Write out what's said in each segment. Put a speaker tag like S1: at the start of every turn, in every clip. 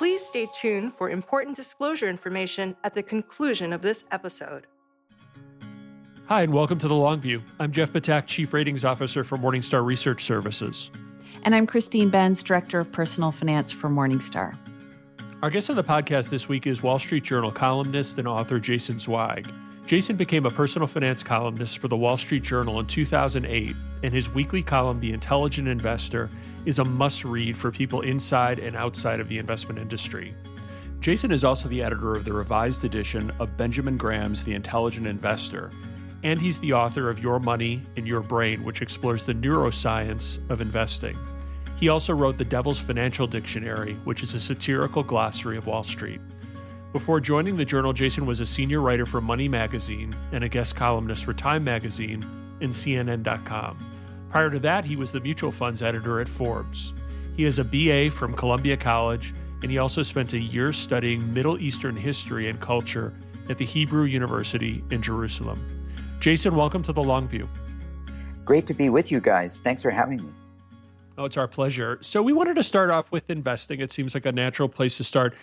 S1: Please stay tuned for important disclosure information at the conclusion of this episode.
S2: Hi, and welcome to The Long View. I'm Jeff Ptak, Chief Ratings Officer for Morningstar Research Services.
S3: And I'm Christine Benz, Director of Personal Finance for Morningstar.
S2: Our guest on the podcast this week is Wall Street Journal columnist and author Jason Zweig. Jason became a personal finance columnist for the Wall Street Journal in 2008, and his weekly column, The Intelligent Investor, is a must read for people inside and outside of the investment industry. Jason is also the editor of the revised edition of Benjamin Graham's The Intelligent Investor, and he's the author of Your Money and Your Brain, which explores the neuroscience of investing. He also wrote The Devil's Financial Dictionary, which is a satirical glossary of Wall Street. Before joining the journal, Jason was a senior writer for Money Magazine and a guest columnist for Time Magazine and CNN.com. Prior to that, he was the mutual funds editor at Forbes. He has a BA from Columbia College, and he also spent a year studying Middle Eastern history and culture at the Hebrew University in Jerusalem. Jason, welcome to the Long View.
S4: Great to be with you guys. Thanks for having me.
S2: Oh, it's our pleasure. So, we wanted to start off with investing. It seems like a natural place to start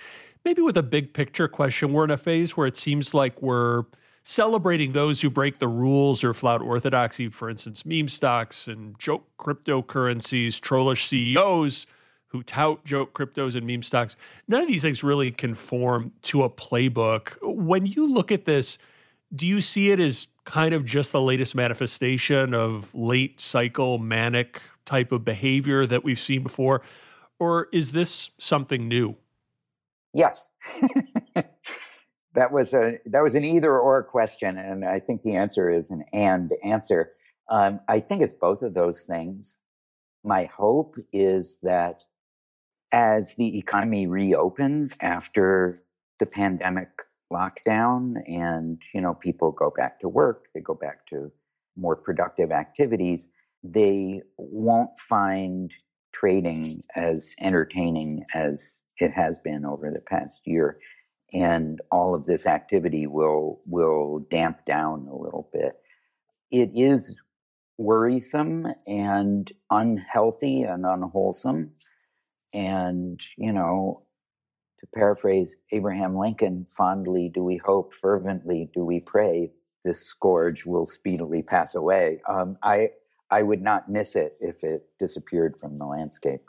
S2: maybe with a big picture question. We're in a phase where it seems like we're celebrating those who break the rules or flout orthodoxy, for instance, meme stocks and joke cryptocurrencies, trollish CEOs who tout joke cryptos and meme stocks. None of these things really conform to a playbook. When you look at this, do you see it as kind of just the latest manifestation of late cycle manic type of behavior that we've seen before? Or is this something new?
S4: Yes. that was a that was an either or question, and I think the answer is an and answer. Um, I think it's both of those things. My hope is that as the economy reopens after the pandemic lockdown, and you know people go back to work, they go back to more productive activities, they won't find trading as entertaining as it has been over the past year. And all of this activity will will damp down a little bit. It is worrisome and unhealthy and unwholesome. And you know to paraphrase abraham lincoln fondly do we hope fervently do we pray this scourge will speedily pass away. Um, i i would not miss it if it disappeared from the landscape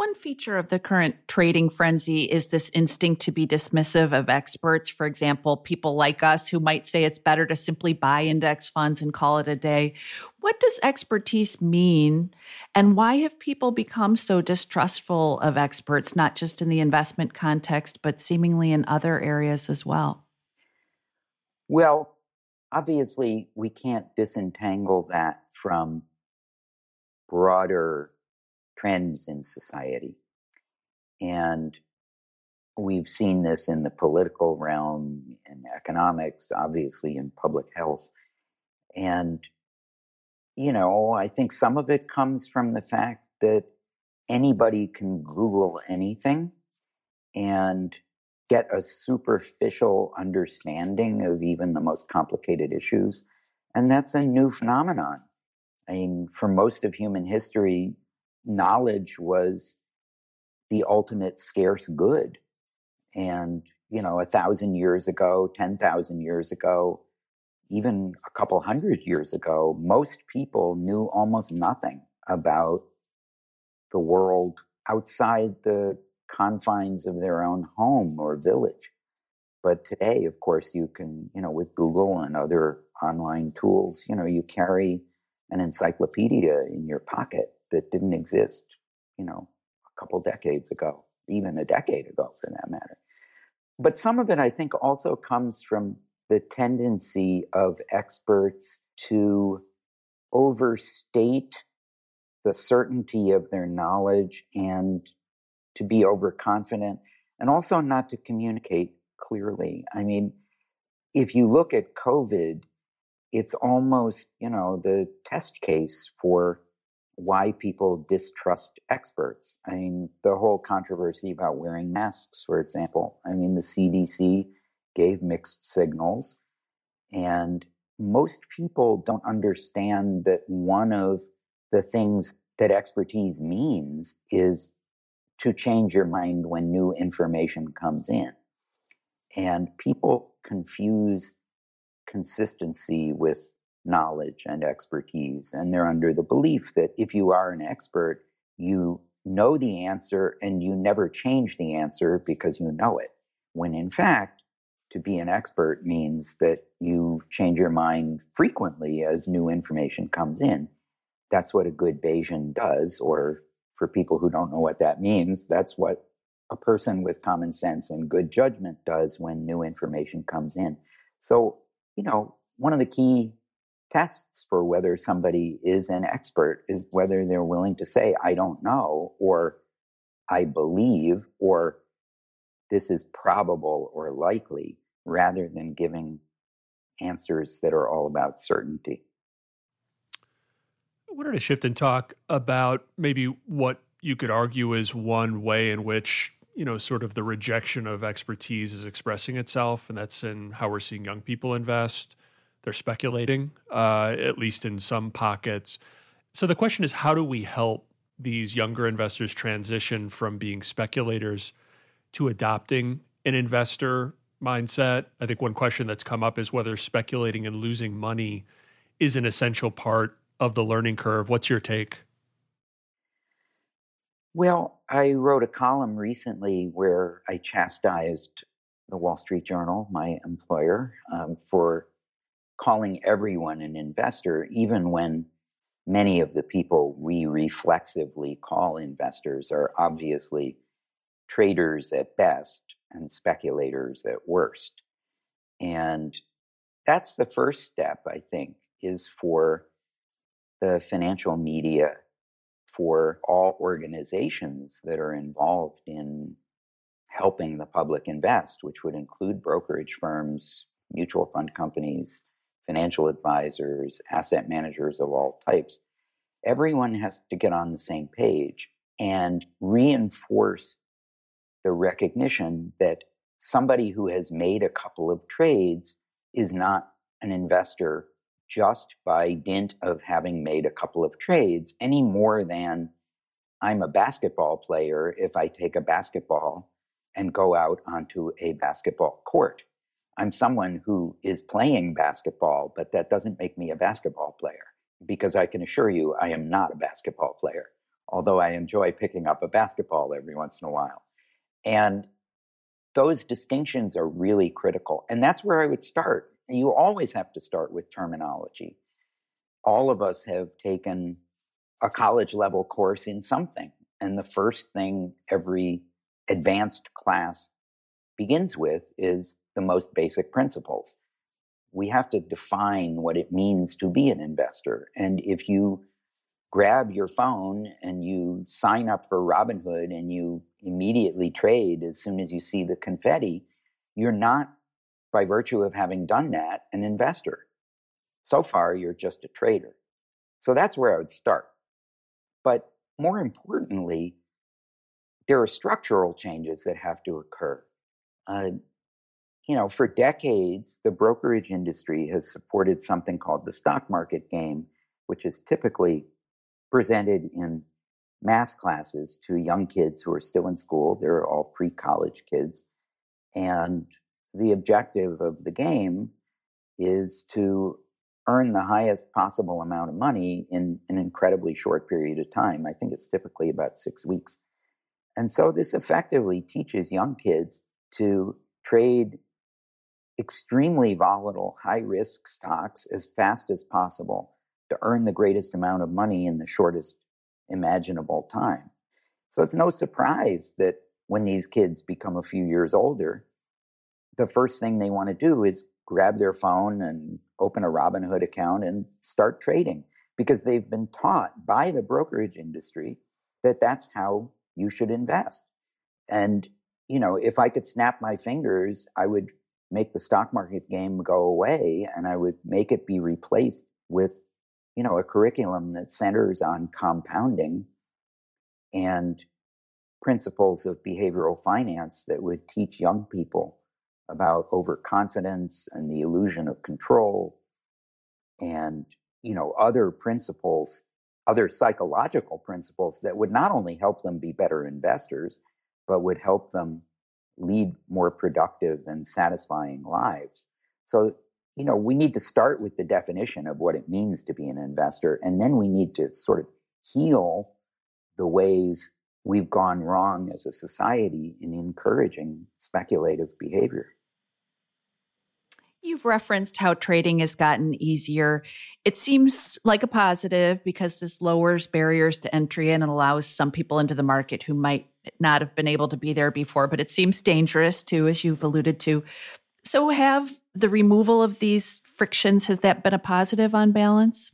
S3: one feature of the current trading frenzy is this instinct to be dismissive of experts. For example, people like us who might say it's better to simply buy index funds and call it a day. What does expertise mean? And why have people become so distrustful of experts, not just in the investment context, but seemingly in other areas as well?
S4: Well, obviously, we can't disentangle that from broader trends in society. And we've seen this in the political realm, in economics, obviously in public health. And, you know, I think some of it comes from the fact that anybody can Google anything and get a superficial understanding of even the most complicated issues. And that's a new phenomenon. I mean, for most of human history, knowledge was the ultimate scarce good. And, you know, a thousand years ago, 10,000 years ago, even a couple hundred years ago, most people knew almost nothing about the world outside the confines of their own home or village. But today, of course, you can, you know, with Google and other online tools, you know, you carry an encyclopedia in your pocket that didn't exist, you know, a couple decades ago, even a decade ago for that matter. But some of it, I think, also comes from the tendency of experts to overstate the certainty of their knowledge and to be overconfident and also not to communicate clearly. I mean, if you look at COVID, it's almost, you know, the test case for why people distrust experts. I mean, the whole controversy about wearing masks, for example. I mean, the CDC gave mixed signals, and most people don't understand that one of the things that expertise means is to change your mind when new information comes in. And people confuse consistency with knowledge and expertise. And they're under the belief that if you are an expert, you know the answer and you never change the answer because you know it. When in fact, to be an expert means that you change your mind frequently as new information comes in. That's what a good Bayesian does, or for people who don't know what that means, that's what a person with common sense and good judgment does when new information comes in. So, you know, one of the key tests for whether somebody is an expert is whether they're willing to say, I don't know, or I believe, or this is probable or likely, rather than giving answers that are all about certainty.
S2: I wanted to shift and talk about maybe what you could argue is one way in which you know sort of the rejection of expertise is expressing itself and that's in how we're seeing young people invest they're speculating, uh, at least in some pockets. So the question is, how do we help these younger investors transition from being speculators to adopting an investor mindset? I think one question that's come up is whether speculating and losing money is an essential part of the learning curve. What's your take?
S4: Well, I wrote a column recently where I chastised the Wall Street Journal, my employer, um, for calling everyone an investor, even when many of the people we reflexively call investors are obviously traders at best and speculators at worst. And that's the first step, I think, is for the financial media, for all organizations that are involved in helping the public invest, which would include brokerage firms, mutual fund companies, financial advisors, asset managers of all types, everyone has to get on the same page and reinforce the recognition that somebody who has made a couple of trades is not an investor just by dint of having made a couple of trades any more than I'm a basketball player if I take a basketball and go out onto a basketball court. I'm someone who is playing basketball, but that doesn't make me a basketball player because I can assure you I am not a basketball player, although I enjoy picking up a basketball every once in a while. And those distinctions are really critical. And that's where I would start. You always have to start with terminology. All of us have taken a college level course in something. And the first thing every advanced class begins with is the most basic principles. We have to define what it means to be an investor. And if you grab your phone and you sign up for Robinhood and you immediately trade as soon as you see the confetti, you're not, by virtue of having done that, an investor. So far, you're just a trader. So that's where I would start. But more importantly, there are structural changes that have to occur. Uh, you know, for decades, the brokerage industry has supported something called the stock market game, which is typically presented in math classes to young kids who are still in school. They're all pre college kids. And the objective of the game is to earn the highest possible amount of money in an incredibly short period of time. I think it's typically about six weeks. And so this effectively teaches young kids to trade extremely volatile, high risk stocks as fast as possible to earn the greatest amount of money in the shortest imaginable time. So it's no surprise that when these kids become a few years older, the first thing they want to do is grab their phone and open a Robinhood account and start trading because they've been taught by the brokerage industry that that's how you should invest. And, you know, if I could snap my fingers, I would make the stock market game go away and I would make it be replaced with, you know, a curriculum that centers on compounding and principles of behavioral finance that would teach young people about overconfidence and the illusion of control and you know other principles other psychological principles that would not only help them be better investors, but would help them lead more productive and satisfying lives. So, you know, we need to start with the definition of what it means to be an investor, and then we need to sort of heal the ways we've gone wrong as a society in encouraging speculative behavior.
S3: You've referenced how trading has gotten easier. It seems like a positive because this lowers barriers to entry and it allows some people into the market who might not have been able to be there before, but it seems dangerous too, as you've alluded to. So, have the removal of these frictions, has that been a positive on balance?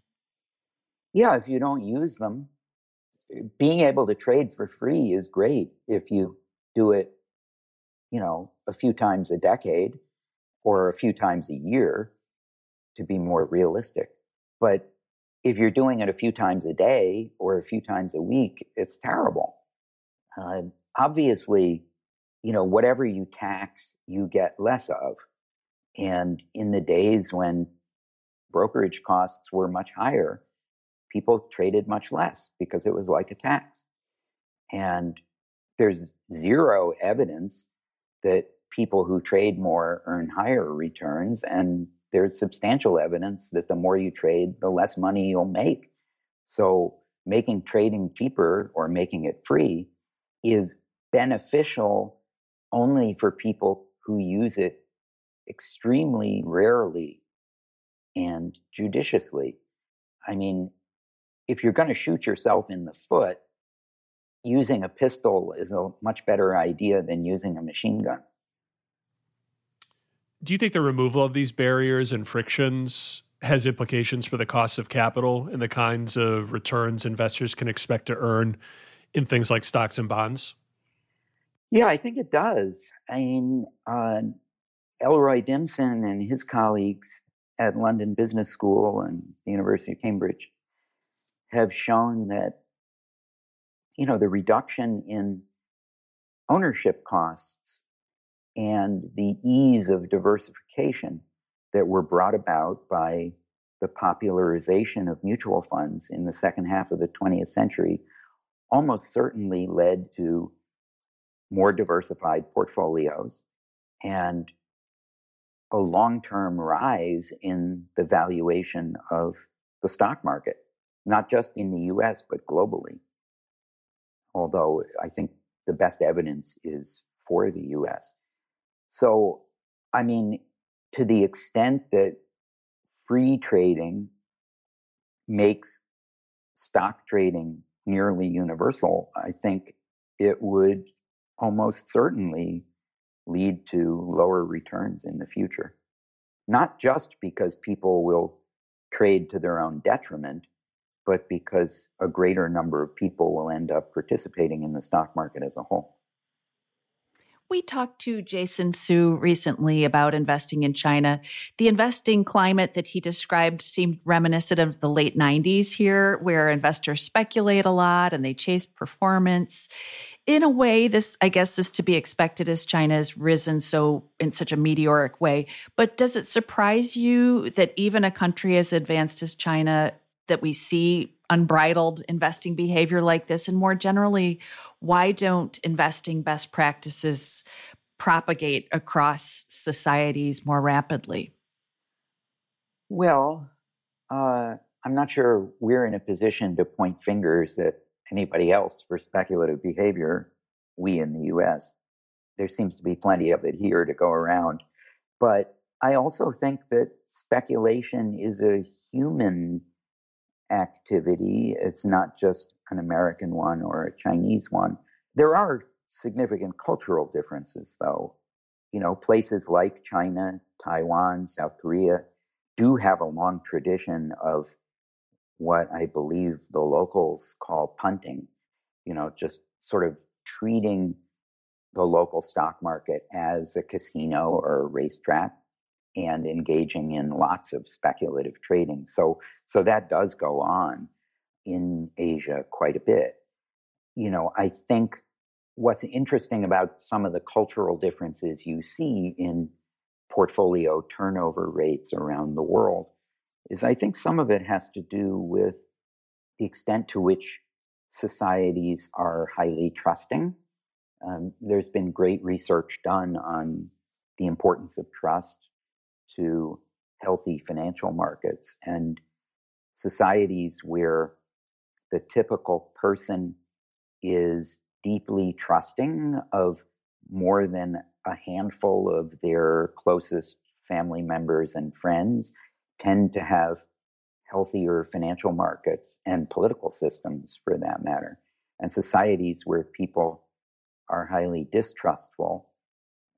S4: Yeah, if you don't use them, being able to trade for free is great if you do it, you know, a few times a decade or a few times a year to be more realistic. But if you're doing it a few times a day or a few times a week, it's terrible. Uh, obviously, you know, whatever you tax, you get less of. And in the days when brokerage costs were much higher, people traded much less because it was like a tax. And there's zero evidence that people who trade more earn higher returns. And there's substantial evidence that the more you trade, the less money you'll make. So making trading cheaper or making it free is beneficial only for people who use it extremely rarely and judiciously. I mean, if you're going to shoot yourself in the foot, using a pistol is a much better idea than using a machine gun.
S2: Do you think the removal of these barriers and frictions has implications for the cost of capital and the kinds of returns investors can expect to earn in things like stocks and bonds?
S4: Yeah, I think it does. I mean, uh, Elroy Dimson and his colleagues at London Business School and the University of Cambridge have shown that you know the reduction in ownership costs and the ease of diversification that were brought about by the popularization of mutual funds in the second half of the 20th century almost certainly led to more diversified portfolios and a long term rise in the valuation of the stock market not just in the US, but globally. Although I think the best evidence is for the US. So, I mean, to the extent that free trading makes stock trading nearly universal, I think it would almost certainly lead to lower returns in the future. Not just because people will trade to their own detriment, but because a greater number of people will end up participating in the stock market as a whole.
S3: We talked to Jason Hsu recently about investing in China. The investing climate that he described seemed reminiscent of the late 90s here, where investors speculate a lot and they chase performance. In a way, this, I guess, is to be expected as China has risen so in such a meteoric way. But does it surprise you that even a country as advanced as China that we see unbridled investing behavior like this? And more generally, why don't investing best practices propagate across societies more rapidly?
S4: Well, uh, I'm not sure we're in a position to point fingers at anybody else for speculative behavior, we in the US. There seems to be plenty of it here to go around. But I also think that speculation is a human activity. It's not just an American one or a Chinese one. There are significant cultural differences, though. You know, places like China, Taiwan, South Korea do have a long tradition of what I believe the locals call punting, you know, just sort of treating the local stock market as a casino or a racetrack and engaging in lots of speculative trading. So, so that does go on in Asia quite a bit. You know, I think what's interesting about some of the cultural differences you see in portfolio turnover rates around the world is I think some of it has to do with the extent to which societies are highly trusting. Um, there's been great research done on the importance of trust to healthy financial markets and societies where the typical person is deeply trusting of more than a handful of their closest family members and friends tend to have healthier financial markets and political systems for that matter. And societies where people are highly distrustful,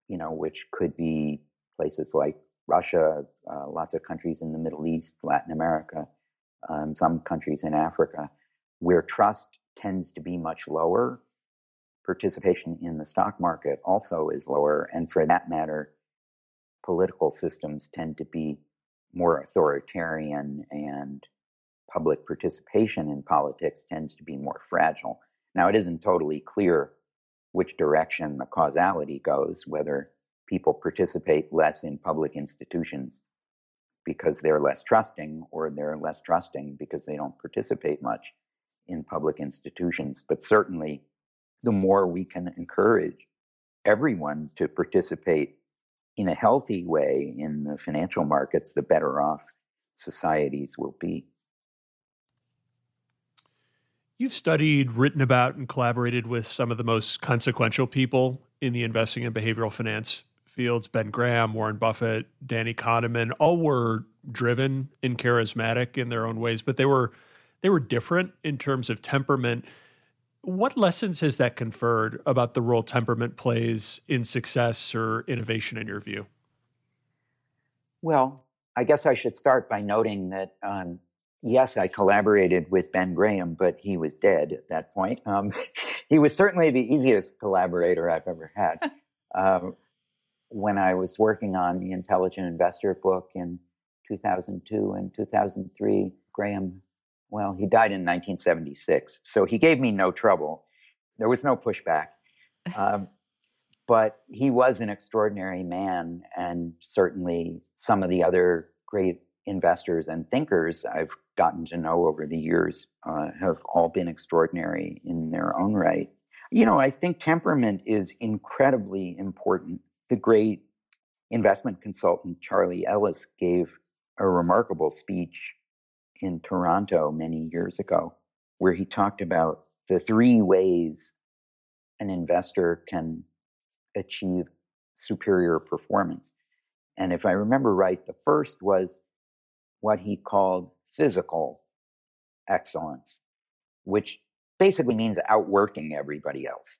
S4: you know, which could be places like Russia, uh, lots of countries in the Middle East, Latin America, um, some countries in Africa, where trust tends to be much lower. Participation in the stock market also is lower. And for that matter, political systems tend to be more authoritarian and public participation in politics tends to be more fragile. Now, it isn't totally clear which direction the causality goes, whether people participate less in public institutions because they're less trusting or they're less trusting because they don't participate much in public institutions. But certainly, the more we can encourage everyone to participate in a healthy way in the financial markets, the better off societies will be.
S2: You've studied, written about, and collaborated with some of the most consequential people in the investing and behavioral finance fields Ben Graham, Warren Buffett, Danny Kahneman. All were driven and charismatic in their own ways, but they were they were different in terms of temperament. What lessons has that conferred about the role temperament plays in success or innovation, in your view?
S4: Well, I guess I should start by noting that um, yes, I collaborated with Ben Graham, but he was dead at that point. Um, he was certainly the easiest collaborator I've ever had. Um, when I was working on the Intelligent Investor book in 2002 and 2003, Graham well, he died in 1976, so he gave me no trouble. There was no pushback. Um, but he was an extraordinary man, and certainly some of the other great investors and thinkers I've gotten to know over the years uh, have all been extraordinary in their own right. You know, I think temperament is incredibly important. The great investment consultant Charlie Ellis gave a remarkable speech in Toronto many years ago, where he talked about the three ways an investor can achieve superior performance. And if I remember right, the first was what he called physical excellence, which basically means outworking everybody else.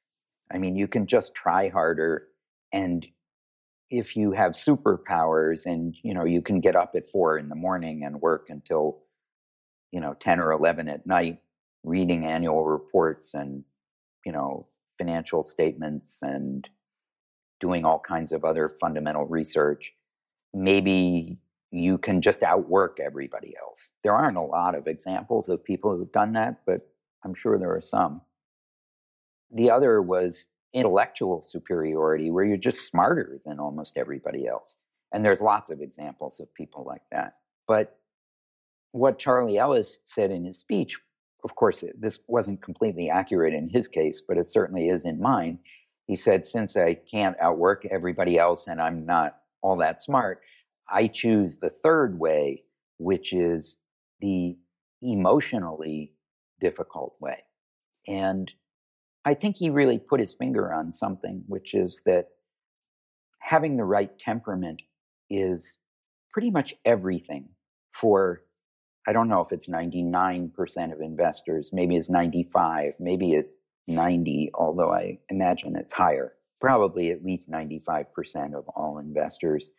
S4: I mean, you can just try harder and if you have superpowers and you know you can get up at four in the morning and work until you know 10 or 11 at night reading annual reports and you know financial statements and doing all kinds of other fundamental research maybe you can just outwork everybody else. There aren't a lot of examples of people who've done that but i'm sure there are some. The other was intellectual superiority where you're just smarter than almost everybody else and there's lots of examples of people like that. But what Charlie Ellis said in his speech, of course, this wasn't completely accurate in his case, but it certainly is in mine. He said, Since I can't outwork everybody else and I'm not all that smart, I choose the third way, which is the emotionally difficult way. And I think he really put his finger on something, which is that having the right temperament is pretty much everything for I don't know if it's 99% of investors, maybe it's 95, maybe it's 90, although I imagine it's higher. Probably at least 95% of all investors.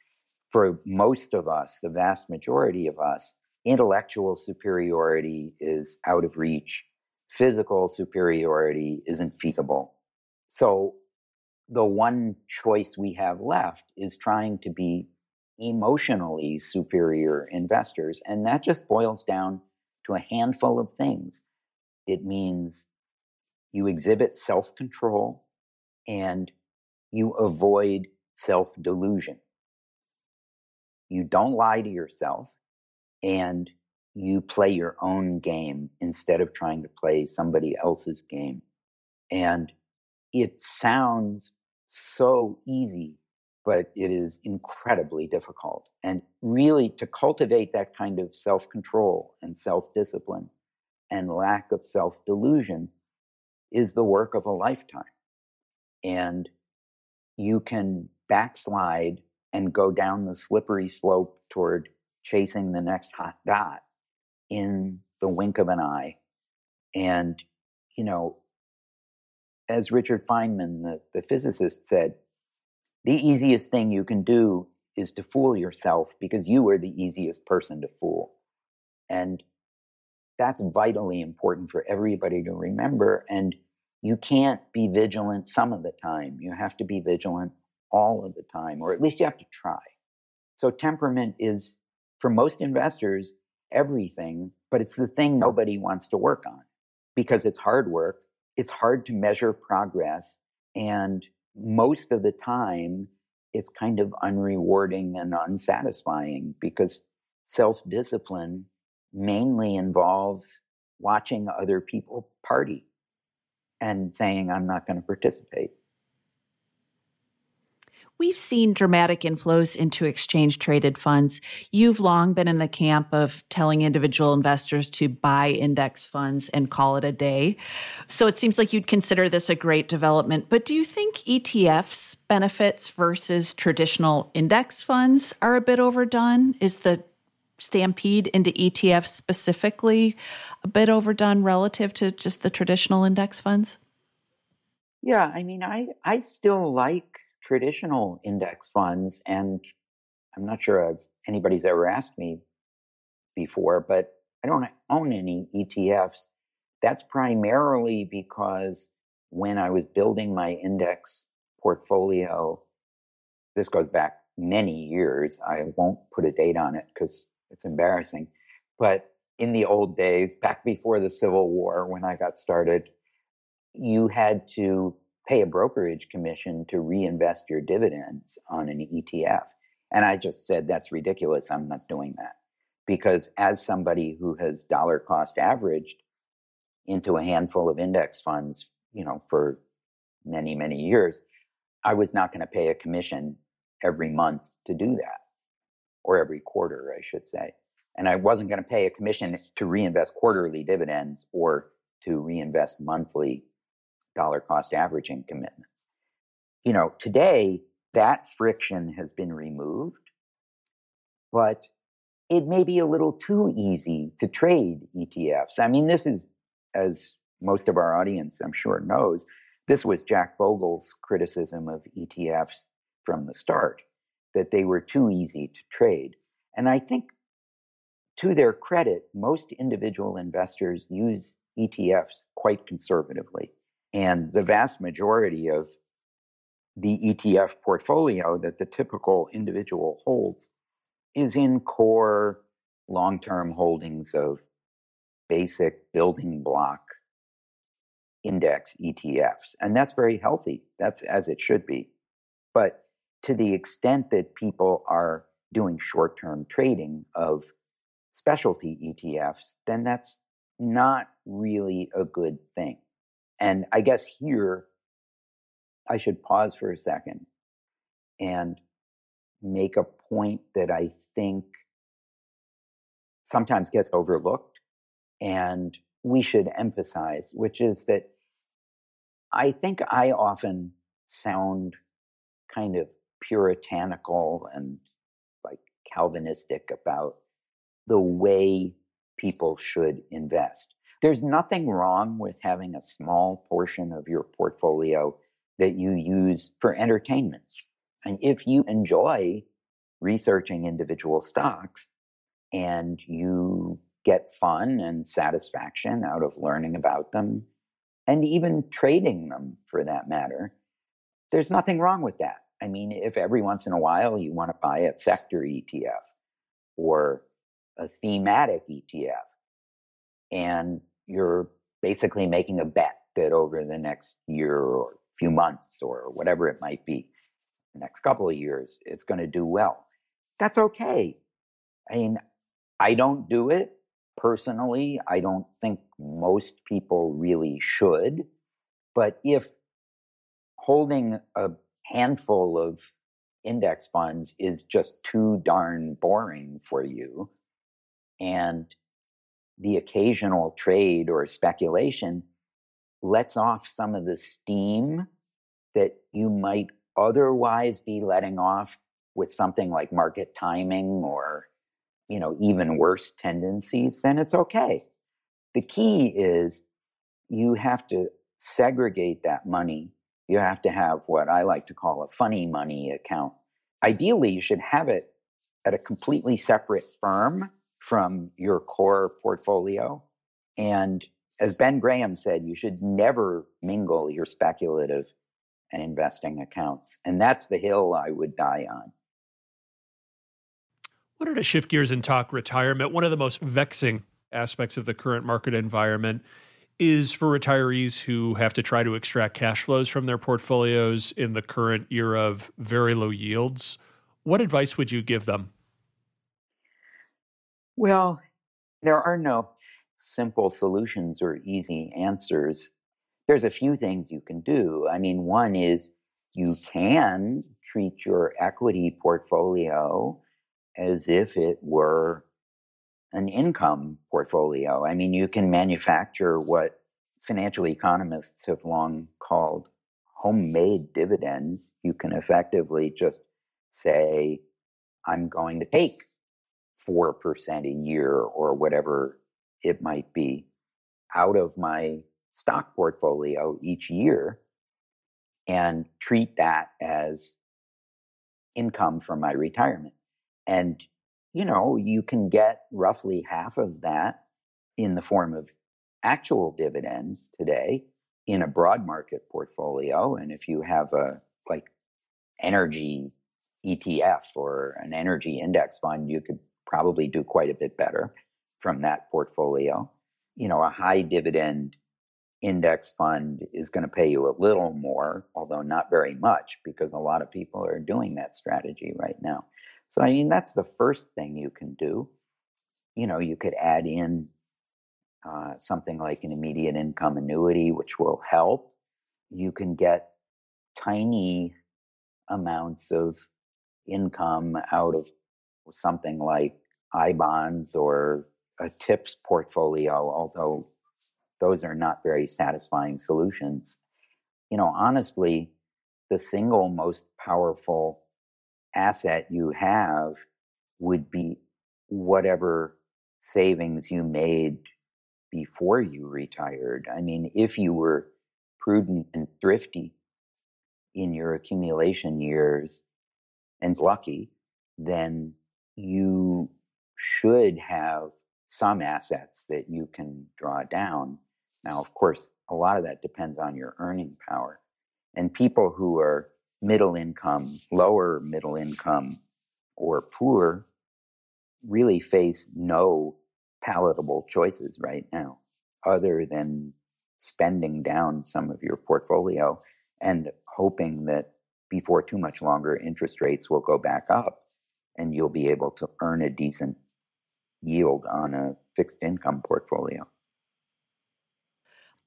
S4: For most of us, the vast majority of us, intellectual superiority is out of reach. Physical superiority isn't feasible. So the one choice we have left is trying to be emotionally superior investors. And that just boils down to a handful of things. It means you exhibit self control and you avoid self delusion. You don't lie to yourself and you play your own game instead of trying to play somebody else's game. And it sounds so easy, but it is incredibly difficult. And really, to cultivate that kind of self control and self discipline and lack of self delusion is the work of a lifetime. And you can backslide and go down the slippery slope toward chasing the next hot dot in the wink of an eye. And, you know, as Richard Feynman, the, the physicist, said, the easiest thing you can do is to fool yourself because you are the easiest person to fool. And that's vitally important for everybody to remember. And you can't be vigilant some of the time. You have to be vigilant all of the time, or at least you have to try. So, temperament is, for most investors, everything, but it's the thing nobody wants to work on because it's hard work. It's hard to measure progress. And most of the time, it's kind of unrewarding and unsatisfying because self discipline mainly involves watching other people party and saying, I'm not going to participate.
S3: We've seen dramatic inflows into exchange traded funds. You've long been in the camp of telling individual investors to buy index funds and call it a day. So it seems like you'd consider this a great development. But do you think ETFs benefits versus traditional index funds are a bit overdone? Is the stampede into ETFs specifically a bit overdone relative to just the traditional index funds?
S4: Yeah, I mean, I, I still like traditional index funds, and I'm not sure if anybody's ever asked me before, but I don't own any ETFs. That's primarily because when I was building my index portfolio, this goes back many years. I won't put a date on it because it's embarrassing. But in the old days, back before the Civil War, when I got started, you had to pay a brokerage commission to reinvest your dividends on an ETF. And I just said, that's ridiculous. I'm not doing that. Because as somebody who has dollar cost averaged into a handful of index funds, you know, for many, many years, I was not going to pay a commission every month to do that or every quarter, I should say. And I wasn't going to pay a commission to reinvest quarterly dividends or to reinvest monthly dollar cost averaging commitments. You know, today that friction has been removed, but it may be a little too easy to trade ETFs. I mean, this is, as most of our audience, I'm sure, knows, this was Jack Bogle's criticism of ETFs from the start that they were too easy to trade. And I think to their credit, most individual investors use ETFs quite conservatively. And the vast majority of the ETF portfolio that the typical individual holds is in core long term holdings of basic building block index ETFs. And that's very healthy. That's as it should be. But to the extent that people are doing short term trading of specialty ETFs, then that's not really a good thing. And I guess here, I should pause for a second and make a point that I think sometimes gets overlooked and we should emphasize, which is that I think I often sound kind of puritanical and like Calvinistic about the way people should invest. There's nothing wrong with having a small portion of your portfolio that you use for entertainment. And if you enjoy researching individual stocks and you get fun and satisfaction out of learning about them and even trading them for that matter, there's nothing wrong with that. I mean, if every once in a while you want to buy a sector ETF or a thematic ETF, and you're basically making a bet that over the next year or few months or whatever it might be, the next couple of years, it's going to do well. That's okay. I mean, I don't do it. personally. I don't think most people really should. But if holding a handful of index funds is just too darn boring for you, and the occasional trade or speculation lets off some of the steam that you might otherwise be letting off with something like market timing or you know even worse tendencies then it's okay. The key is you have to segregate that money. You have to have what i like to call a funny money account. Ideally you should have it at a completely separate firm from your core portfolio and as ben graham said you should never mingle your speculative and investing accounts and that's the hill i would die on
S2: wanted to shift gears and talk retirement. One of the most vexing aspects of the current market environment is for retirees who have to try to extract cash flows from their portfolios in the current year of very low yields. What advice would you give them?
S4: Well, there are no simple solutions or easy answers. There's a few things you can do. I mean, one is you can treat your equity portfolio as if it were an income portfolio. I mean, you can manufacture what financial economists have long called homemade dividends. You can effectively just say, I'm going to take 4% a year or whatever it might be out of my stock portfolio each year and treat that as income from my retirement. And, you know, you can get roughly half of that in the form of actual dividends today in a broad market portfolio. And if you have a like energy ETF or an energy index fund, you could probably do quite a bit better from that portfolio. You know, a high dividend index fund is going to pay you a little more, although not very much, because a lot of people are doing that strategy right now. So, I mean, that's the first thing you can do. You know, you could add in uh, something like an immediate income annuity, which will help. You can get tiny amounts of income out of something like I bonds or a TIPS portfolio, although those are not very satisfying solutions. You know, honestly, the single most powerful asset you have would be whatever savings you made before you retired. I mean, if you were prudent and thrifty in your accumulation years and lucky, then you should have some assets that you can draw down. Now, of course, a lot of that depends on your earning power. And people who are middle income, lower middle income, or poor really face no palatable choices right now other than spending down some of your portfolio and hoping that before too much longer interest rates will go back up and you'll be able to earn a decent yield on a fixed income portfolio.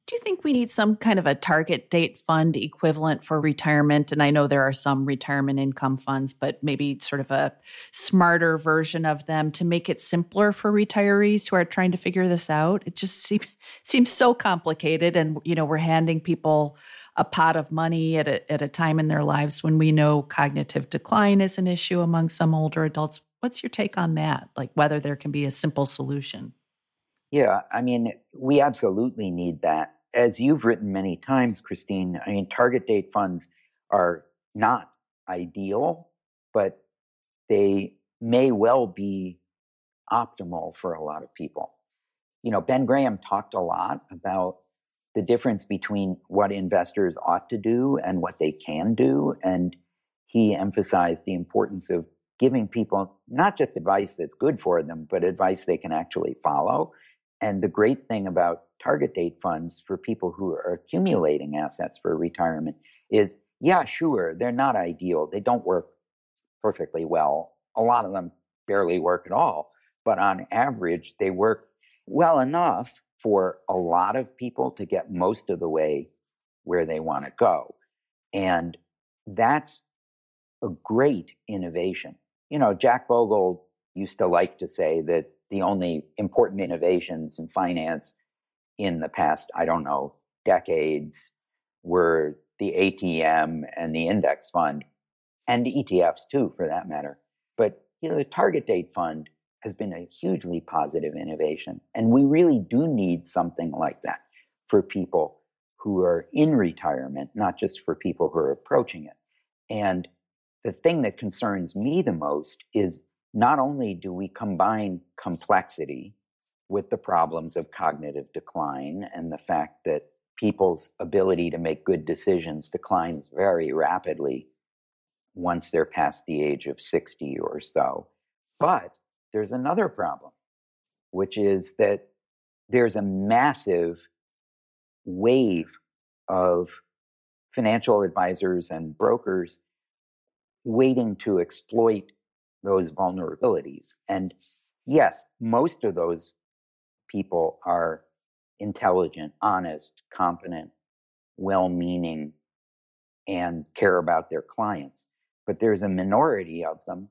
S3: Do you think we need some kind of a target date fund equivalent for retirement? And I know there are some retirement income funds, but maybe sort of a smarter version of them to make it simpler for retirees who are trying to figure this out. It just seems so complicated, and you know we're handing people a pot of money at a, at a time in their lives when we know cognitive decline is an issue among some older adults. What's your take on that? Like whether there can be a simple solution?
S4: Yeah, I mean, we absolutely need that. As you've written many times, Christine, I mean, target date funds are not ideal, but they may well be optimal for a lot of people. You know, Ben Graham talked a lot about the difference between what investors ought to do and what they can do. And he emphasized the importance of giving people not just advice that's good for them, but advice they can actually follow. And the great thing about target date funds for people who are accumulating assets for retirement is yeah, sure, they're not ideal. They don't work perfectly well. A lot of them barely work at all. But on average, they work well enough for a lot of people to get most of the way where they want to go. And that's a great innovation. You know, Jack Bogle used to like to say that the only important innovations in finance in the past, I don't know, decades were the ATM and the index fund and ETFs too, for that matter. But, you know, the target date fund has been a hugely positive innovation. And we really do need something like that for people who are in retirement, not just for people who are approaching it. And the thing that concerns me the most is not only do we combine complexity with the problems of cognitive decline and the fact that people's ability to make good decisions declines very rapidly once they're past the age of 60 or so, but there's another problem, which is that there's a massive wave of financial advisors and brokers waiting to exploit those vulnerabilities. And yes, most of those people are intelligent, honest, competent, well meaning, and care about their clients. But there's a minority of them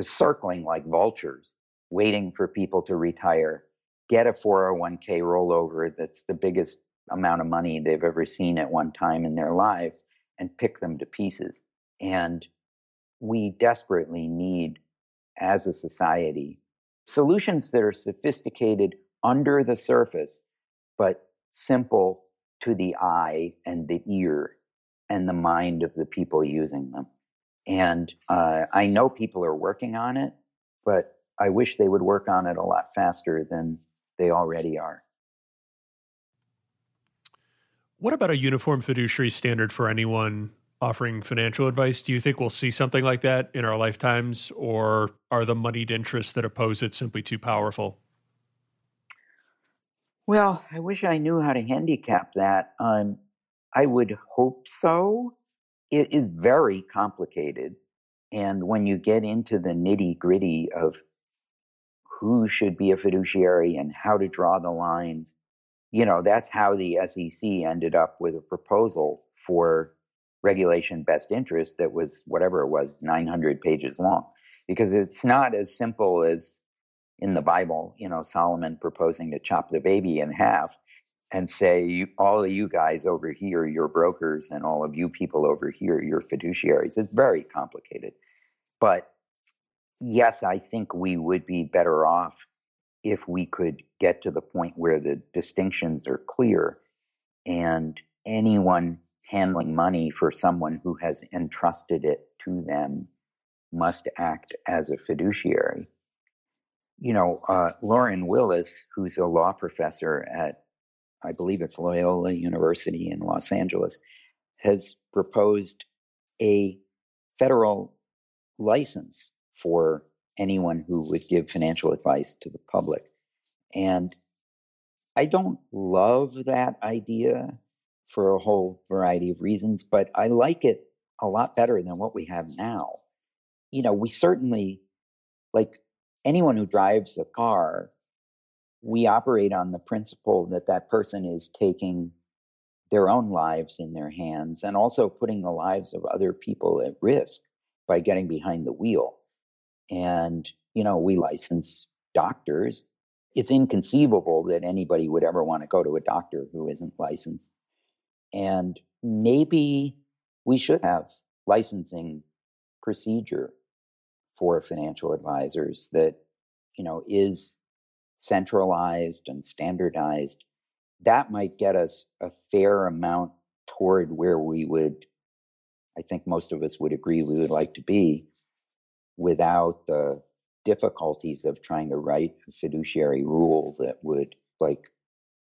S4: circling like vultures, waiting for people to retire, get a 401k rollover that's the biggest amount of money they've ever seen at one time in their lives, and pick them to pieces. And we desperately need, as a society, solutions that are sophisticated under the surface, but simple to the eye and the ear and the mind of the people using them. And uh, I know people are working on it, but I wish they would work on it a lot faster than they already are.
S2: What about a uniform fiduciary standard for anyone offering financial advice? Do you think we'll see something like that in our lifetimes, or are the moneyed interests that oppose it simply too powerful?
S4: Well, I wish I knew how to handicap that. Um, I would hope so it is very complicated. And when you get into the nitty gritty of who should be a fiduciary and how to draw the lines, you know, that's how the SEC ended up with a proposal for regulation best interest that was whatever it was, 900 pages long. Because it's not as simple as in the Bible, you know, Solomon proposing to chop the baby in half and say, all of you guys over here, you're brokers, and all of you people over here, you're fiduciaries. It's very complicated. But yes, I think we would be better off if we could get to the point where the distinctions are clear and anyone handling money for someone who has entrusted it to them must act as a fiduciary. You know, uh, Lauren Willis, who's a law professor at I believe it's Loyola University in Los Angeles, has proposed a federal license for anyone who would give financial advice to the public. And I don't love that idea for a whole variety of reasons, but I like it a lot better than what we have now. You know, we certainly, like anyone who drives a car, we operate on the principle that that person is taking their own lives in their hands and also putting the lives of other people at risk by getting behind the wheel. And, you know, we license doctors. It's inconceivable that anybody would ever want to go to a doctor who isn't licensed. And maybe we should have licensing procedure for financial advisors that, you know, is centralized and standardized, that might get us a fair amount toward where we would, I think most of us would agree we would like to be without the difficulties of trying to write a fiduciary rule that would like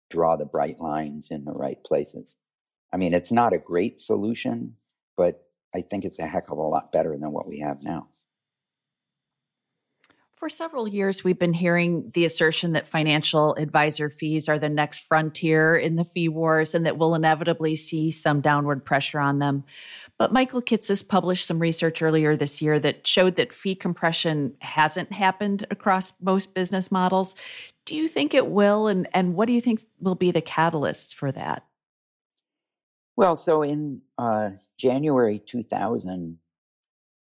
S4: draw the bright lines in the right places. I mean, it's not a great solution, but I think it's a heck of a lot better than what we have now.
S3: For several years, we've been hearing the assertion that financial advisor fees are the next frontier in the fee wars and that we'll inevitably see some downward pressure on them. But Michael Kitces published some research earlier this year that showed that fee compression hasn't happened across most business models. do you think it will? And, and what do you think will be the catalysts for that?
S4: Well, so in uh, January 2000,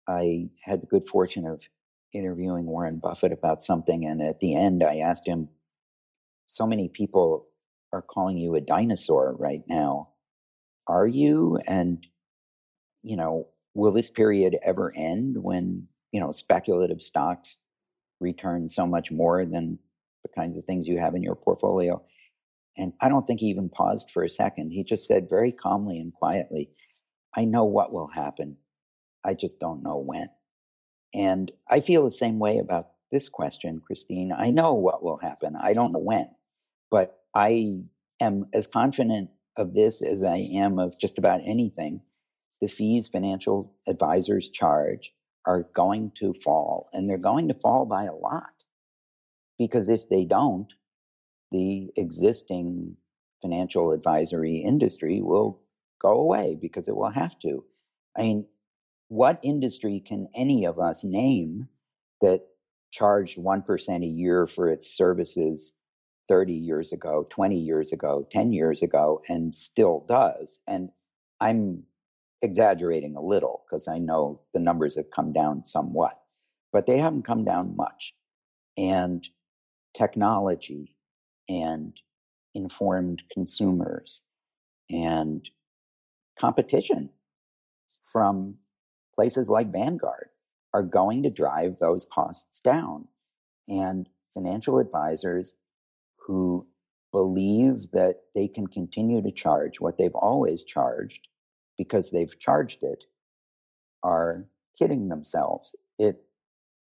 S4: I had the good fortune of interviewing Warren Buffett about something. And at the end, I asked him, So many people are calling you a dinosaur right now. Are you? And, you know, will this period ever end when, you know, speculative stocks return so much more than the kinds of things you have in your portfolio? And I don't think he even paused for a second. He just said very calmly and quietly, I know what will happen. I just don't know when. And I feel the same way about this question, Christine. I know what will happen. I don't know when, but I am as confident of this as I am of just about anything. The fees financial advisors charge are going to fall, and they're going to fall by a lot. Because if they don't, the existing financial advisory industry will go away because it will have to. I mean, what industry can any of us name that charged 1% a year for its services 30 years ago, 20 years ago, 10 years ago, and still does? And I'm exaggerating a little because I know the numbers have come down somewhat, but they haven't come down much. And technology and informed consumers and competition from places like Vanguard are going to drive those costs down. And financial advisors who believe that they can continue to charge what they've always charged because they've charged it are kidding themselves. It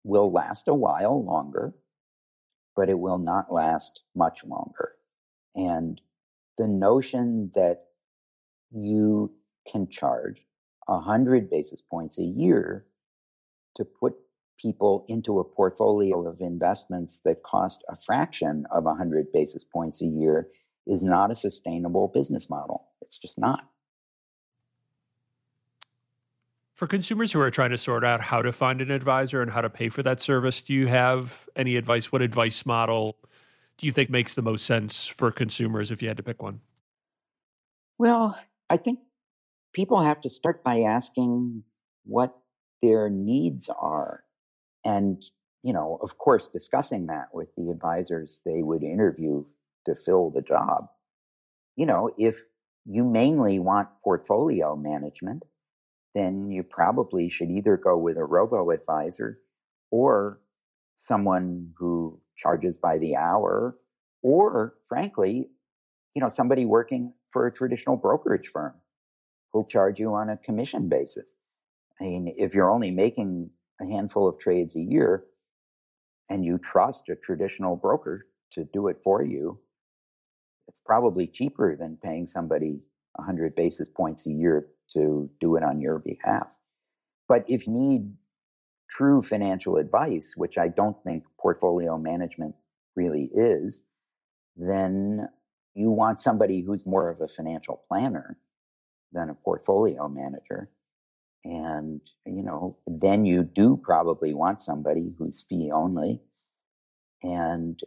S4: will last a while longer, but it will not last much longer. And the notion that you can charge 100 basis points a year to put people into a portfolio of investments that cost a fraction of 100 basis points a year is not a sustainable business model. It's just not.
S2: For consumers who are trying to sort out how to find an advisor and how to pay for that service, do you have any advice? What advice model do you think makes the most sense for consumers if you had to pick one?
S4: Well, I think people have to start by asking what their needs are. And, you know, of course, discussing that with the advisors they would interview to fill the job. You know, if you mainly want portfolio management, then you probably should either go with a robo advisor or someone who charges by the hour, or frankly, you know, somebody working for a traditional brokerage firm who'll charge you on a commission basis. I mean, if you're only making a handful of trades a year and you trust a traditional broker to do it for you, it's probably cheaper than paying somebody 100 basis points a year to do it on your behalf. But if you need true financial advice, which I don't think portfolio management really is, then you want somebody who's more of a financial planner than a portfolio manager. And, you know, then you do probably want somebody who's fee only. And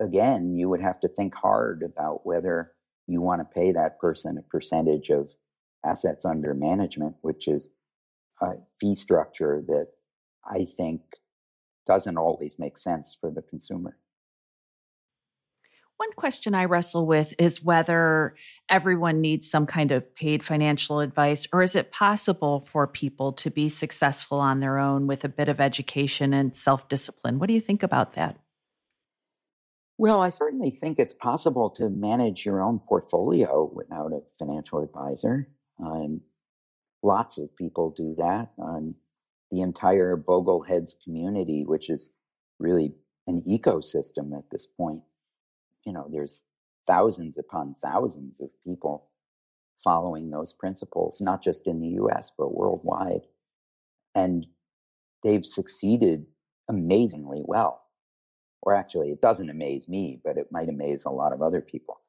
S4: again, you would have to think hard about whether you want to pay that person a percentage of assets under management, which is a fee structure that I think doesn't always make sense for the consumer.
S3: One question I wrestle with is whether everyone needs some kind of paid financial advice, or is it possible for people to be successful on their own with a bit of education and self discipline? What do you think about that?
S4: Well, I certainly think it's possible to manage your own portfolio without a financial advisor. Um, lots of people do that. Um, the entire Bogleheads community, which is really an ecosystem at this point, you know, there's thousands upon thousands of people following those principles, not just in the US, but worldwide. And they've succeeded amazingly well. Or actually, it doesn't amaze me, but it might amaze a lot of other people.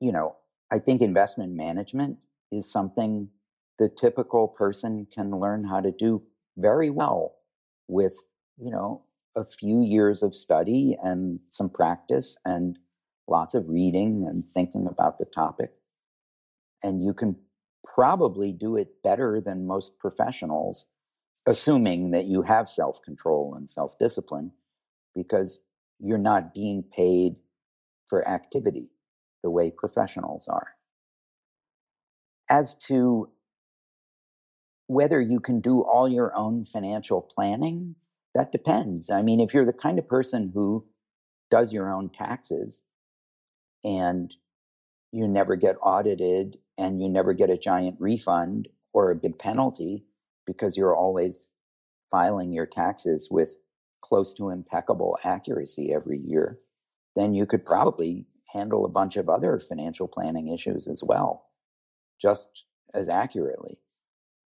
S4: You know, I think investment management is something the typical person can learn how to do very well with, you know, a few years of study and some practice and lots of reading and thinking about the topic. And you can probably do it better than most professionals, assuming that you have self control and self discipline, because you're not being paid for activity the way professionals are. As to whether you can do all your own financial planning, that depends. I mean, if you're the kind of person who does your own taxes and you never get audited and you never get a giant refund or a big penalty because you're always filing your taxes with close to impeccable accuracy every year, then you could probably handle a bunch of other financial planning issues as well, just as accurately.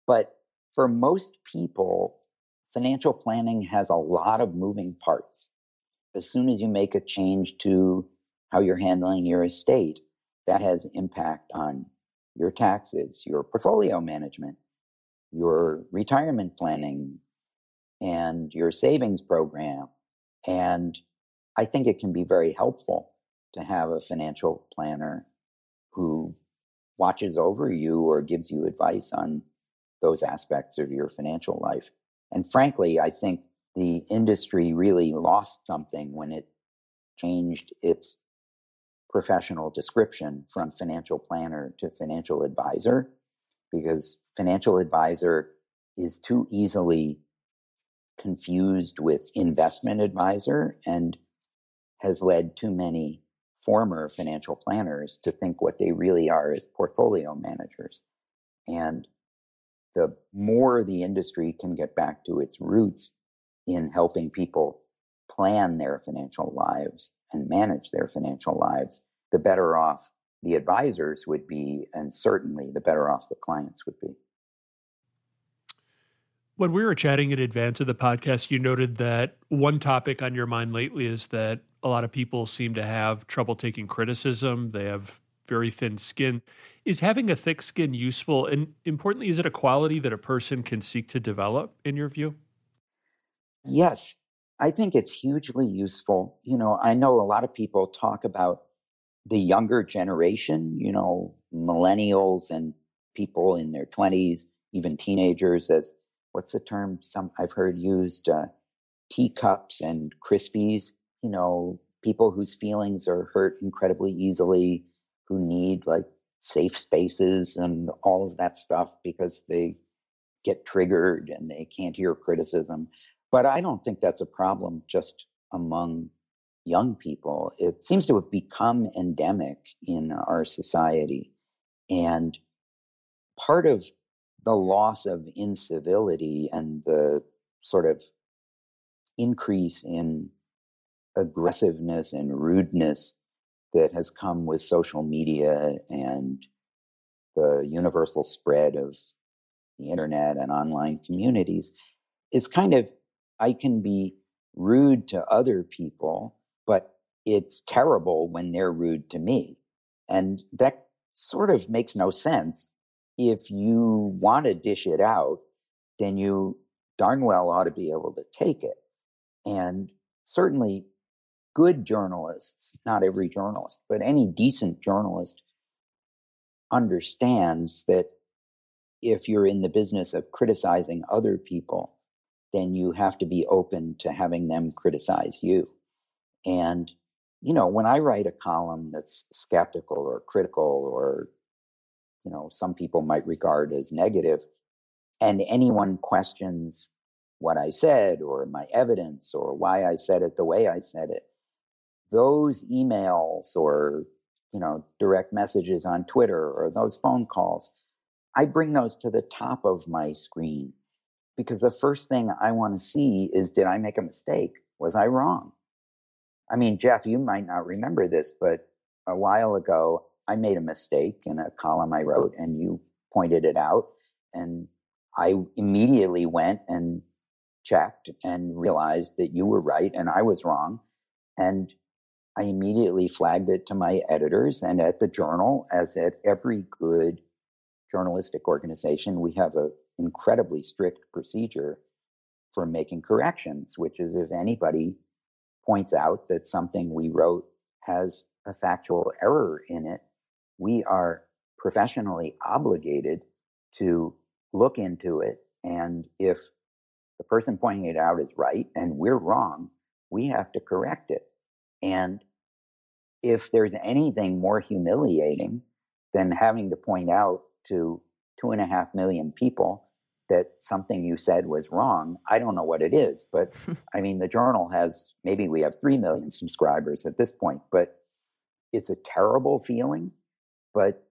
S4: But for most people, financial planning has a lot of moving parts. As soon as you make a change to how you're handling your estate, that has impact on your taxes, your portfolio management, your retirement planning, and your savings program. And I think it can be very helpful to have a financial planner who watches over you or gives you advice on those aspects of your financial life. And frankly, I think the industry really lost something when it changed its professional description from financial planner to financial advisor because financial advisor is too easily confused with investment advisor and has led too many former financial planners to think what they really are is portfolio managers. And the more the industry can get back to its roots in helping people plan their financial lives and manage their financial lives, the better off the advisors would be, and certainly the better off the clients would be.
S2: When we were chatting in advance of the podcast, you noted that one topic on your mind lately is that a lot of people seem to have trouble taking criticism. They have very thin skin. Is having a thick skin useful? And importantly, is it a quality that a person can seek to develop, in your view?
S4: Yes, I think it's hugely useful. You know, I know a lot of people talk about the younger generation, you know, millennials and people in their 20s, even teenagers, as what's the term some I've heard used, uh, teacups and crispies you know, people whose feelings are hurt incredibly easily, who need like safe spaces and all of that stuff because they get triggered and they can't hear criticism. But I don't think that's a problem just among young people. It seems to have become endemic in our society. And part of the loss of incivility and the sort of increase in aggressiveness and rudeness that has come with social media and the universal spread of the internet and online communities is kind of I can be rude to other people, but it's terrible when they're rude to me. And that sort of makes no sense. If you want to dish it out, then you darn well ought to be able to take it. And certainly good journalists, not every journalist, but any decent journalist understands that if you're in the business of criticizing other people, then you have to be open to having them criticize you. And, you know, when I write a column that's skeptical or critical or, you know, some people might regard as negative, and anyone questions what I said or my evidence or why I said it the way I said it, those emails or you know direct messages on twitter or those phone calls i bring those to the top of my screen because the first thing i want to see is did i make a mistake? Was i wrong? I mean jeff you might not remember this but a while ago i made a mistake in a column i wrote and you pointed it out and i immediately went and checked and realized that you were right and i was wrong and I immediately flagged it to my editors and at the journal, as at every good journalistic organization, we have an incredibly strict procedure for making corrections, which is if anybody points out that something we wrote has a factual error in it, we are professionally obligated to look into it. And if the person pointing it out is right and we're wrong, we have to correct it. And if there's anything more humiliating than having to point out to two and a half million people that something you said was wrong, I don't know what it is. But I mean, the journal has maybe we have 3 million subscribers at this point, but it's a terrible feeling. But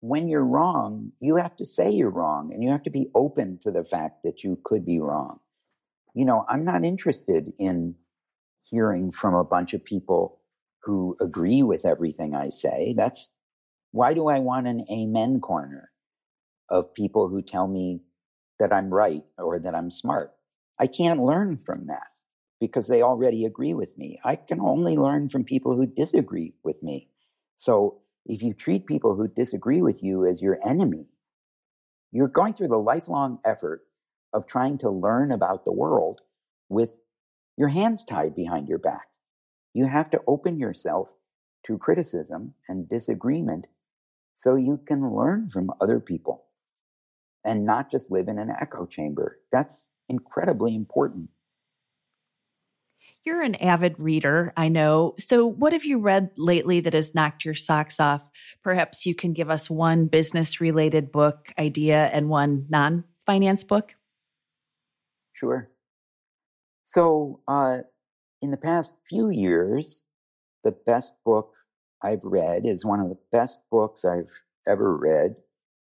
S4: when you're wrong, you have to say you're wrong and you have to be open to the fact that you could be wrong. You know, I'm not interested in hearing from a bunch of people who agree with everything I say. That's why do I want an amen corner of people who tell me that I'm right or that I'm smart? I can't learn from that because they already agree with me. I can only learn from people who disagree with me. So if you treat people who disagree with you as your enemy, you're going through the lifelong effort of trying to learn about the world with your hands tied behind your back. You have to open yourself to criticism and disagreement so you can learn from other people and not just live in an echo chamber. That's incredibly important.
S3: You're an avid reader, I know. So, what have you read lately that has knocked your socks off? Perhaps you can give us one business related book idea and one non finance book.
S4: Sure. So, uh, in the past few years, the best book I've read is one of the best books I've ever read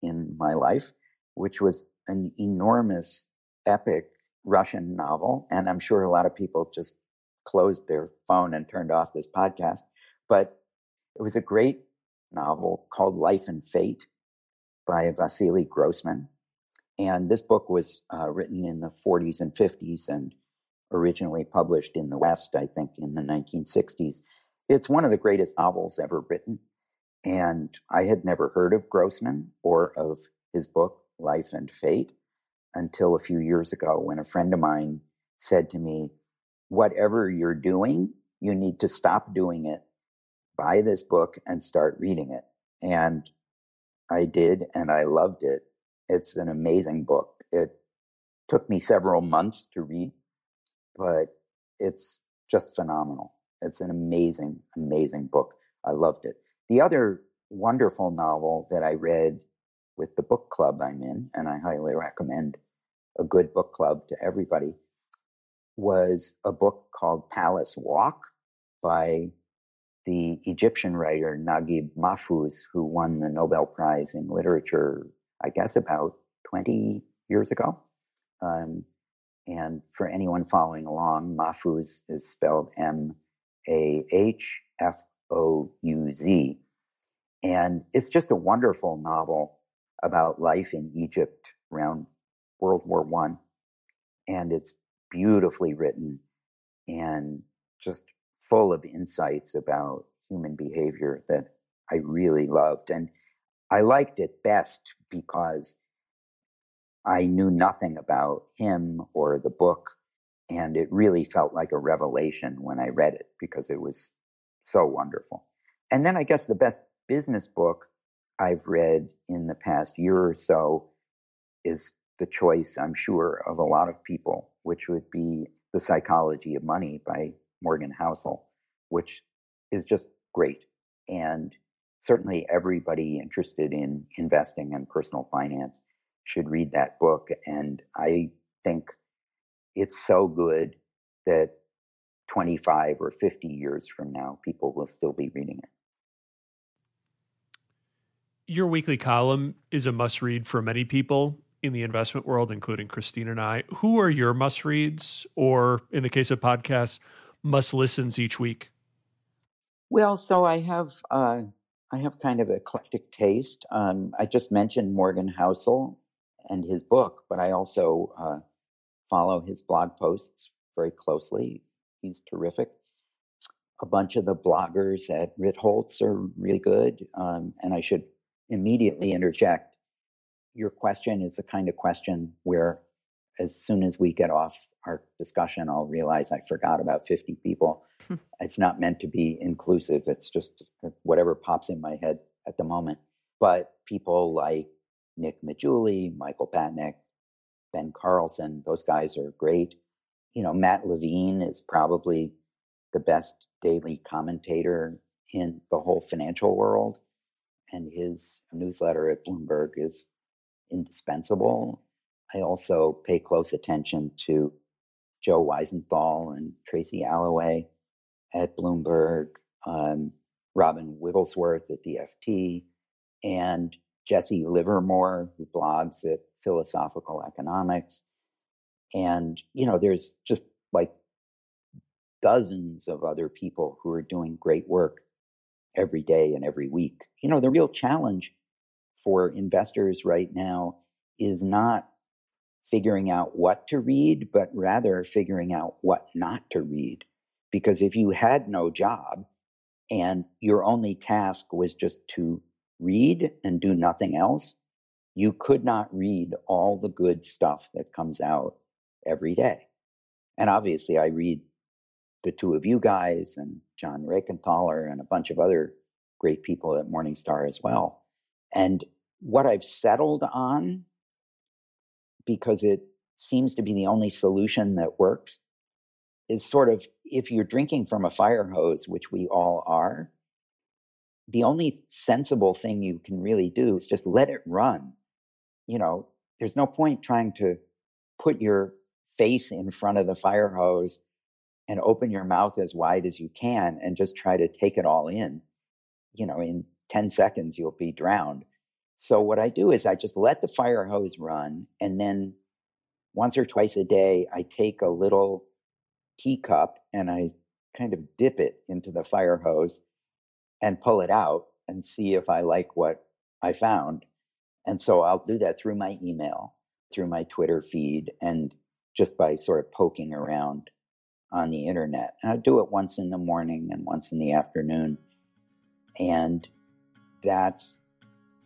S4: in my life, which was an enormous, epic Russian novel. And I'm sure a lot of people just closed their phone and turned off this podcast. But it was a great novel called Life and Fate by Vasily Grossman. And this book was uh, written in the 40s and 50s and originally published in the West, I think, in the 1960s. It's one of the greatest novels ever written. And I had never heard of Grossman or of his book, Life and Fate, until a few years ago when a friend of mine said to me, Whatever you're doing, you need to stop doing it, buy this book, and start reading it. And I did, and I loved it. It's an amazing book. It took me several months to read but it's just phenomenal. It's an amazing, amazing book. I loved it. The other wonderful novel that I read with the book club I'm in, and I highly recommend a good book club to everybody, was a book called Palace Walk by the Egyptian writer Naguib Mahfouz, who won the Nobel Prize in Literature, I guess, about 20 years ago. Um, and for anyone following along, Mahfouz is spelled M A H F O U Z. And it's just a wonderful novel about life in Egypt around World War One. And it's beautifully written and just full of insights about human behavior that I really loved. And I liked it best because I knew nothing about him or the book. And it really felt like a revelation when I read it because it was so wonderful. And then I guess the best business book I've read in the past year or so is the choice, I'm sure, of a lot of people, which would be The Psychology of Money by Morgan Housel, which is just great. And certainly everybody interested in investing and personal finance should read that book. And I think it's so good that 25 or 50 years from now, people will still be reading it.
S2: Your weekly column is a must read for many people in the investment world, including Christine and I. Who are your must reads, or in the case of podcasts, must listens each week?
S4: Well, so I have uh, I have kind of eclectic taste. Um, I just mentioned Morgan Housel, and his book, but I also uh, follow his blog posts very closely. He's terrific. A bunch of the bloggers at Ritholtz are really good. Um, and I should immediately interject your question is the kind of question where as soon as we get off our discussion, I'll realize I forgot about 50 people. Hmm. it's not meant to be inclusive. It's just whatever pops in my head at the moment. But people like Nick Maggiulli, Michael Batnick, Ben Carlson, those guys are great. You know, Matt Levine is probably the best daily commentator in the whole financial world. And his newsletter at Bloomberg is indispensable. I also pay close attention to Joe Weisenthal and Tracy Alloway at Bloomberg, um, Robin Wigglesworth at the FT, and Jesse Livermore, who blogs at Philosophical Economics. And, you know, there's just like dozens of other people who are doing great work every day and every week. You know, the real challenge for investors right now is not figuring out what to read, but rather figuring out what not to read. Because if you had no job and your only task was just to read and do nothing else, you could not read all the good stuff that comes out every day. And obviously, I read the two of you guys and John Rekenthaler and a bunch of other great people at Morningstar as well. And what I've settled on, because it seems to be the only solution that works, is sort of if you're drinking from a fire hose, which we all are, the only sensible thing you can really do is just let it run. You know, there's no point trying to put your face in front of the fire hose and open your mouth as wide as you can and just try to take it all in. You know, in 10 seconds, you'll be drowned. So, what I do is I just let the fire hose run. And then once or twice a day, I take a little teacup and I kind of dip it into the fire hose and pull it out and see if I like what I found. And so I'll do that through my email, through my Twitter feed, and just by sort of poking around on the internet. And I do it once in the morning and once in the afternoon. And that's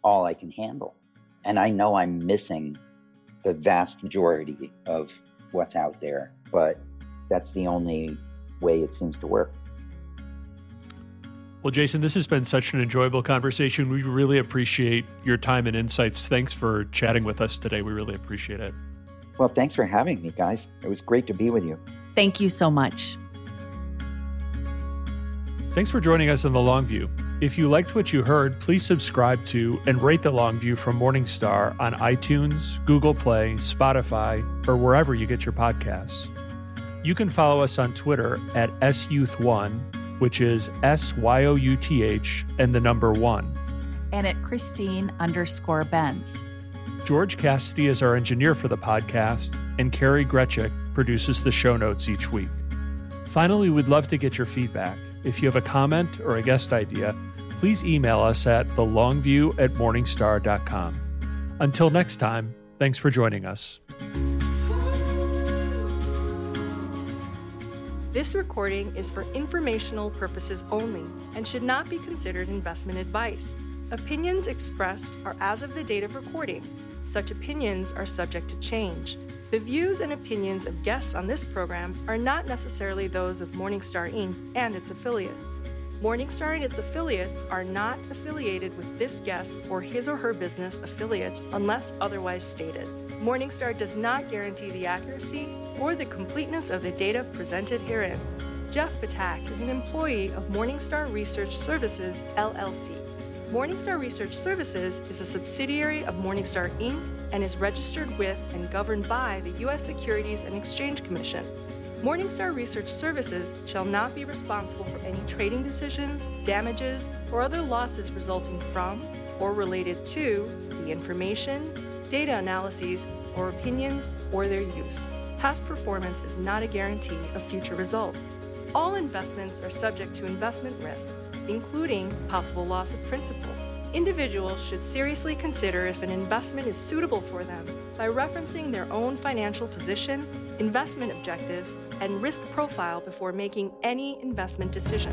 S4: all I can handle. And I know I'm missing the vast majority of what's out there, but that's the only way it seems to work.
S2: Well, Jason, this has been such an enjoyable conversation. We really appreciate your time and insights. Thanks for chatting with us today. We really appreciate it.
S4: Well, thanks for having me, guys. It was great to be with you.
S3: Thank you so much.
S2: Thanks for joining us on The Long View. If you liked what you heard, please subscribe to and rate The Long View from Morningstar on iTunes, Google Play, Spotify, or wherever you get your podcasts. You can follow us on Twitter at SYouth1 which is S Y O U T H and the number one.
S3: And at Christine underscore Benz.
S2: George Cassidy is our engineer for the podcast, and Kari Greczek produces the show notes each week. Finally, we'd love to get your feedback. If you have a comment or a guest idea, please email us at thelongview at morningstar.com. Until next time, thanks for joining us.
S1: This recording is for informational purposes only and should not be considered investment advice. Opinions expressed are as of the date of recording. Such opinions are subject to change. The views and opinions of guests on this program are not necessarily those of Morningstar Inc. and its affiliates. Morningstar and its affiliates are not affiliated with this guest or his or her business affiliates unless otherwise stated. Morningstar does not guarantee the accuracy or the completeness of the data presented herein. Jeff Ptak is an employee of Morningstar Research Services, LLC. Morningstar Research Services is a subsidiary of Morningstar Inc. and is registered with and governed by the U.S. Securities and Exchange Commission. Morningstar Research Services shall not be responsible for any trading decisions, damages, or other losses resulting from or related to the information, data analyses, or opinions or their use. Past performance is not a guarantee of future results. All investments are subject to investment risk, including possible loss of principal. Individuals should seriously consider if an investment is suitable for them by referencing their own financial position, investment objectives, and risk profile before making any investment decision.